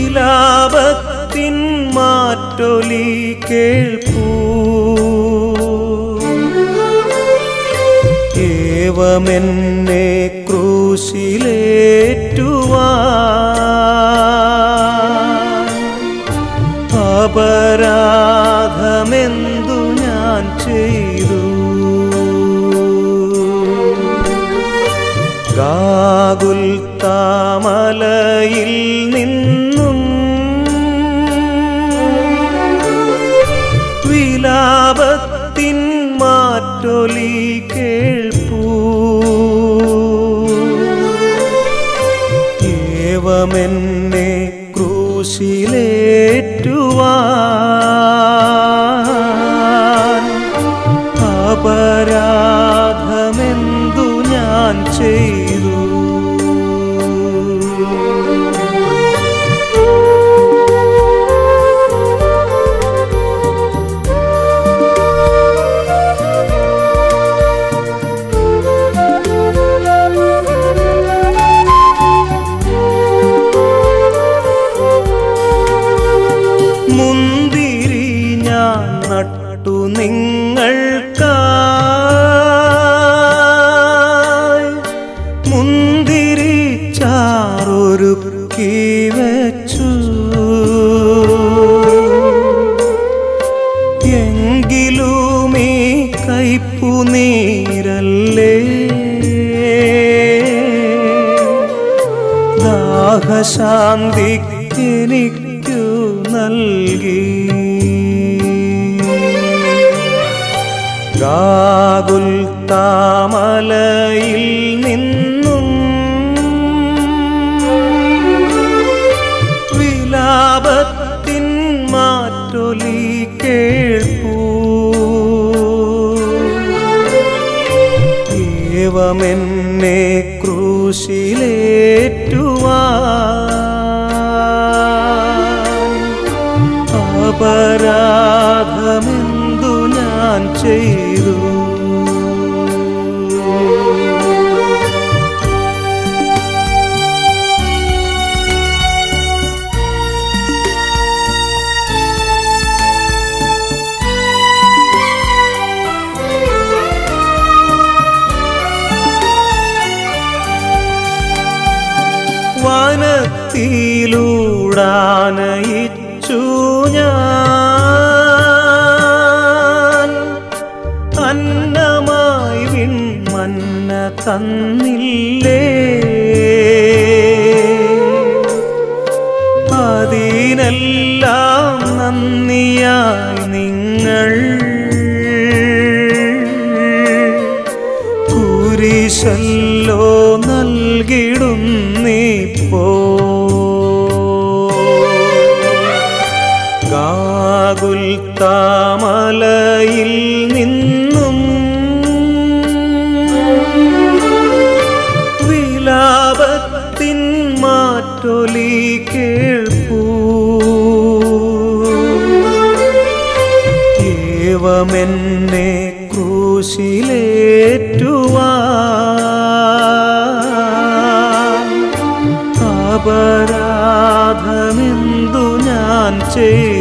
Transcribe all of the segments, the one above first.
വിലാപത്തിൻ മാറ്റൊലി കേൾപ്പൂ. ഏവമെന്നെ ക്രൂശിലേറ്റുവാ. അപരാധമെന്തു ഞാൻ ചെയ്തു. ഗാകുൽ താമലയിൽ നിന്നും മാറ്റൊലി കേൾപ്പൂ. ഏവമെന്നെ അപരാധമെന്തു ഞാൻ ചെയ്തു? താമലയിൽ നിന്നും വിലാപത്തിൻ മാറ്റൊലി കേൾപ്പൂ. ഏവമെന്നെ ക്രൂശിലേറ്റുവാ അപരാധമെന്തു ഞാൻ ചെയ്തു. വനത്തിലൂടാനയിച്ചു ഞാൻ തന്നില്ലേ? അതിനെല്ലാം നന്ദിയായി നിങ്ങൾ കുരിശല്ലോ നൽകിടുന്നിപ്പോ ഗാകുൽ താമലയിൽ ക്രൂശിലേറ്റുവാൻ അപരാധമെന്തു ഞാൻ ചെയ്തു?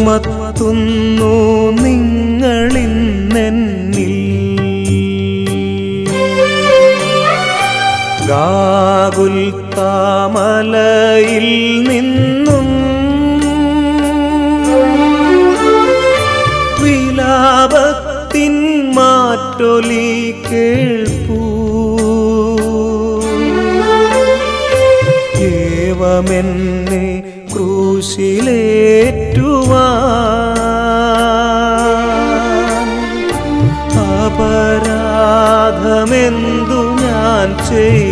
ചുമത്തുന്നു നിങ്ങളിന്നെന്നിൽ ഗാകുൽ താമലയിൽ നിന്നും ഏവമെന്നെ ക്രൂശിലേറ്റുവാ അപരാധമെന്തു ഞാൻ ചെയ്തു?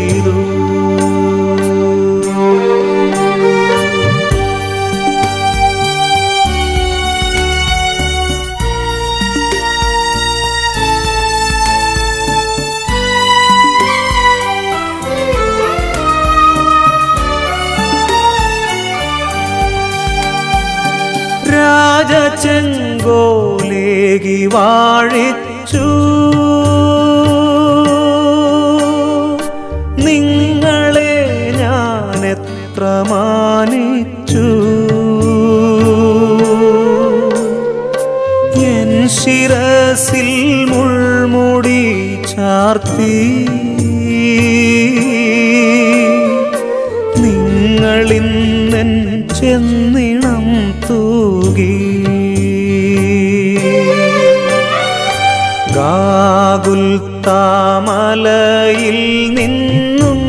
രാജചെങ്കോലേകി വാഴിച്ചു. നിങ്ങളെ ഞാൻ എത്ര മാനിച്ചു. എൻ ശിരസിൽ മുൾമുടി ചാർത്തി. നിങ്ങളിന്നെൻ ചെന്നിണം തൂകി. താമലയിൽ നിന്നും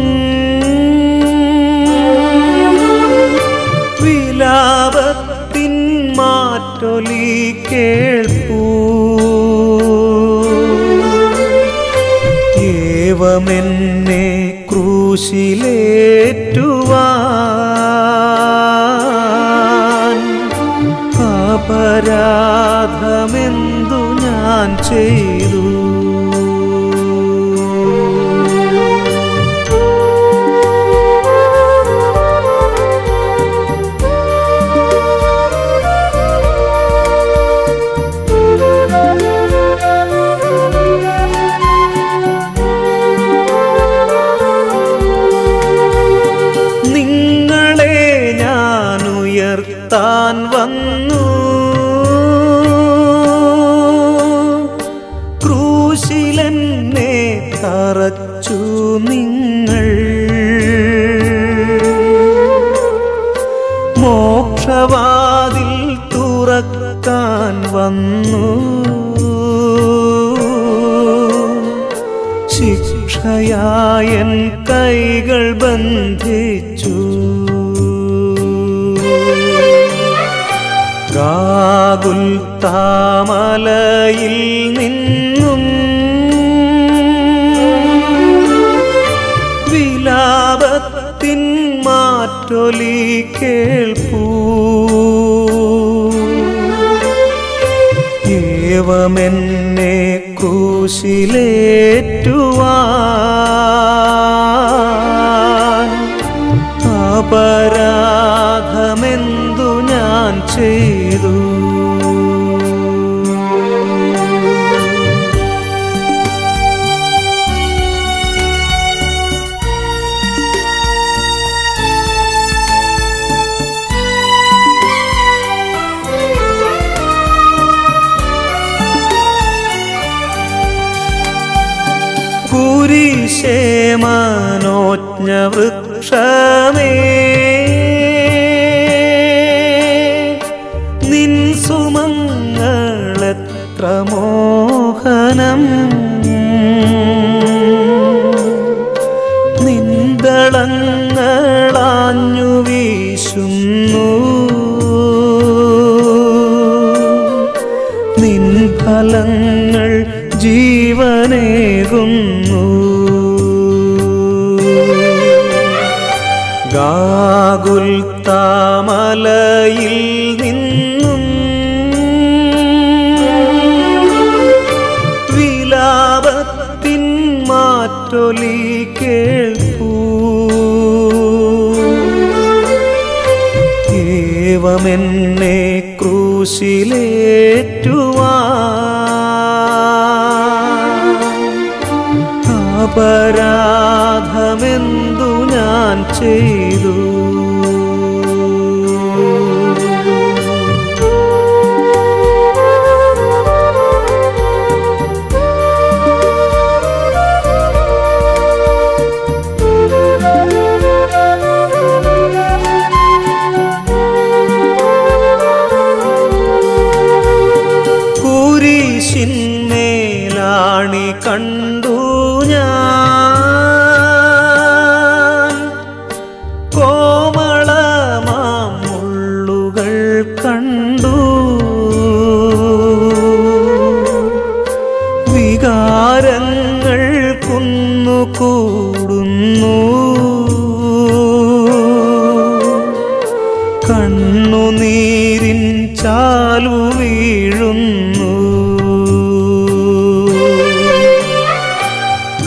വിലാപത്തിൻ മാറ്റൊലി കേൾപ്പൂ. ഏവമെന്നെ ക്രൂശിലേറ്റുവാൻ അപരാധമെന്തു ഞാൻ ചെയ്തു? വന്നു. ശിക്ഷയായൻ കൈകൾ ബന്ധിച്ചു. ഗാകുൽ താമലയിൽ നിന്നും വിലാപത്തിൻ മാറ്റൊലി കേൾപ്പൂ ഏവമെന്നെ ക്രൂശിലേറ്റുവാൻ സുമങ്ങളെത്ര നിന്ദളങ്ങളാഞ്ഞു വീശുന്നു. നിൻഫലങ്ങൾ ജീവനേകുന്നു. ഗാകുൽ താമലയിൽ നിന്നും ഏവമെന്നെ ക്രൂശിലേറ്റുവാ അപരാധമെന്തു ഞാൻ ചെയ്തു? 간두냐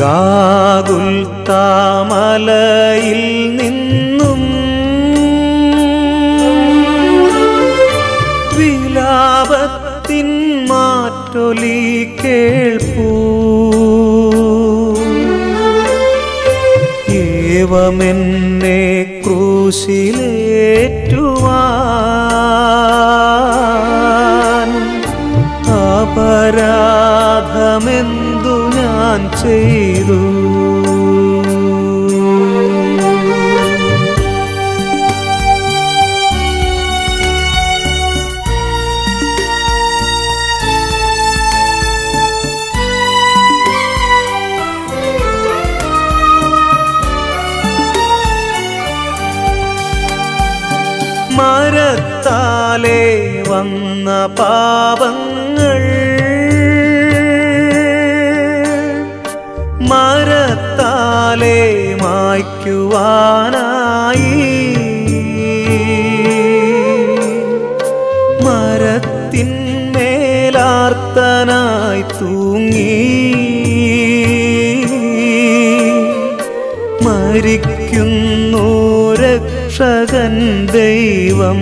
ഗാകുൽ താമലയിൽ നിന്നും വിലാപത്തിൻ മാറ്റൊലി കേൾപ്പൂ. ഏവമെന്നെ ക്രൂശിലേറ്റുവാൻ അപരാധമെന്തു ഞാൻ ചെയ്തു? മരത്താലേ വന്ന പാപങ്ങൾ. മരത്താലേ മായ്ക്കുവാനായി മരിക്കുന്നു രക്ഷകൻ ദൈവം.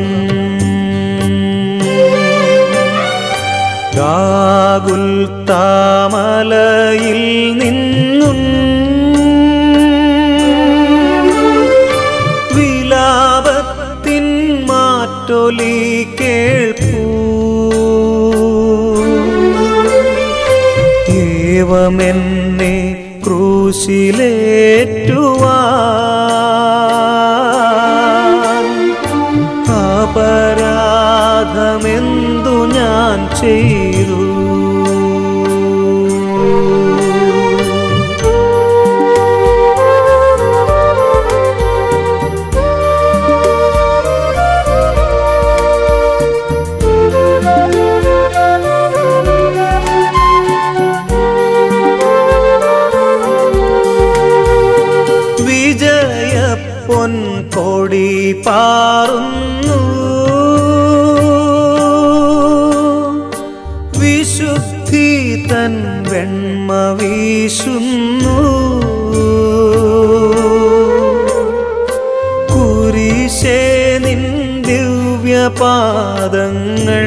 ഗാകുൽ താമലയിൽ നിന്നും വിലാപത്തിൻ മാറ്റൊലി കേൾപ്പൂ. ഏവമെന്നെ ക്രൂശിലേറ്റുവാൻ അപരാധമെന്തു ഞാൻ ചെയ്തു? ദിവ്യപാദങ്ങൾ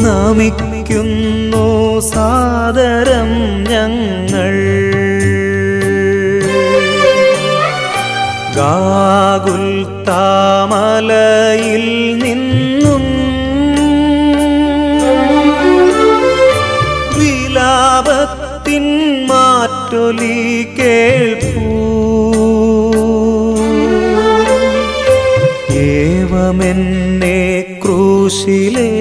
നമിക്കുന്നു സാദരം ഞങ്ങൾ. ഗാകുൽ താമലയിൽ ക്രൂശിലേറ്റുവാൻ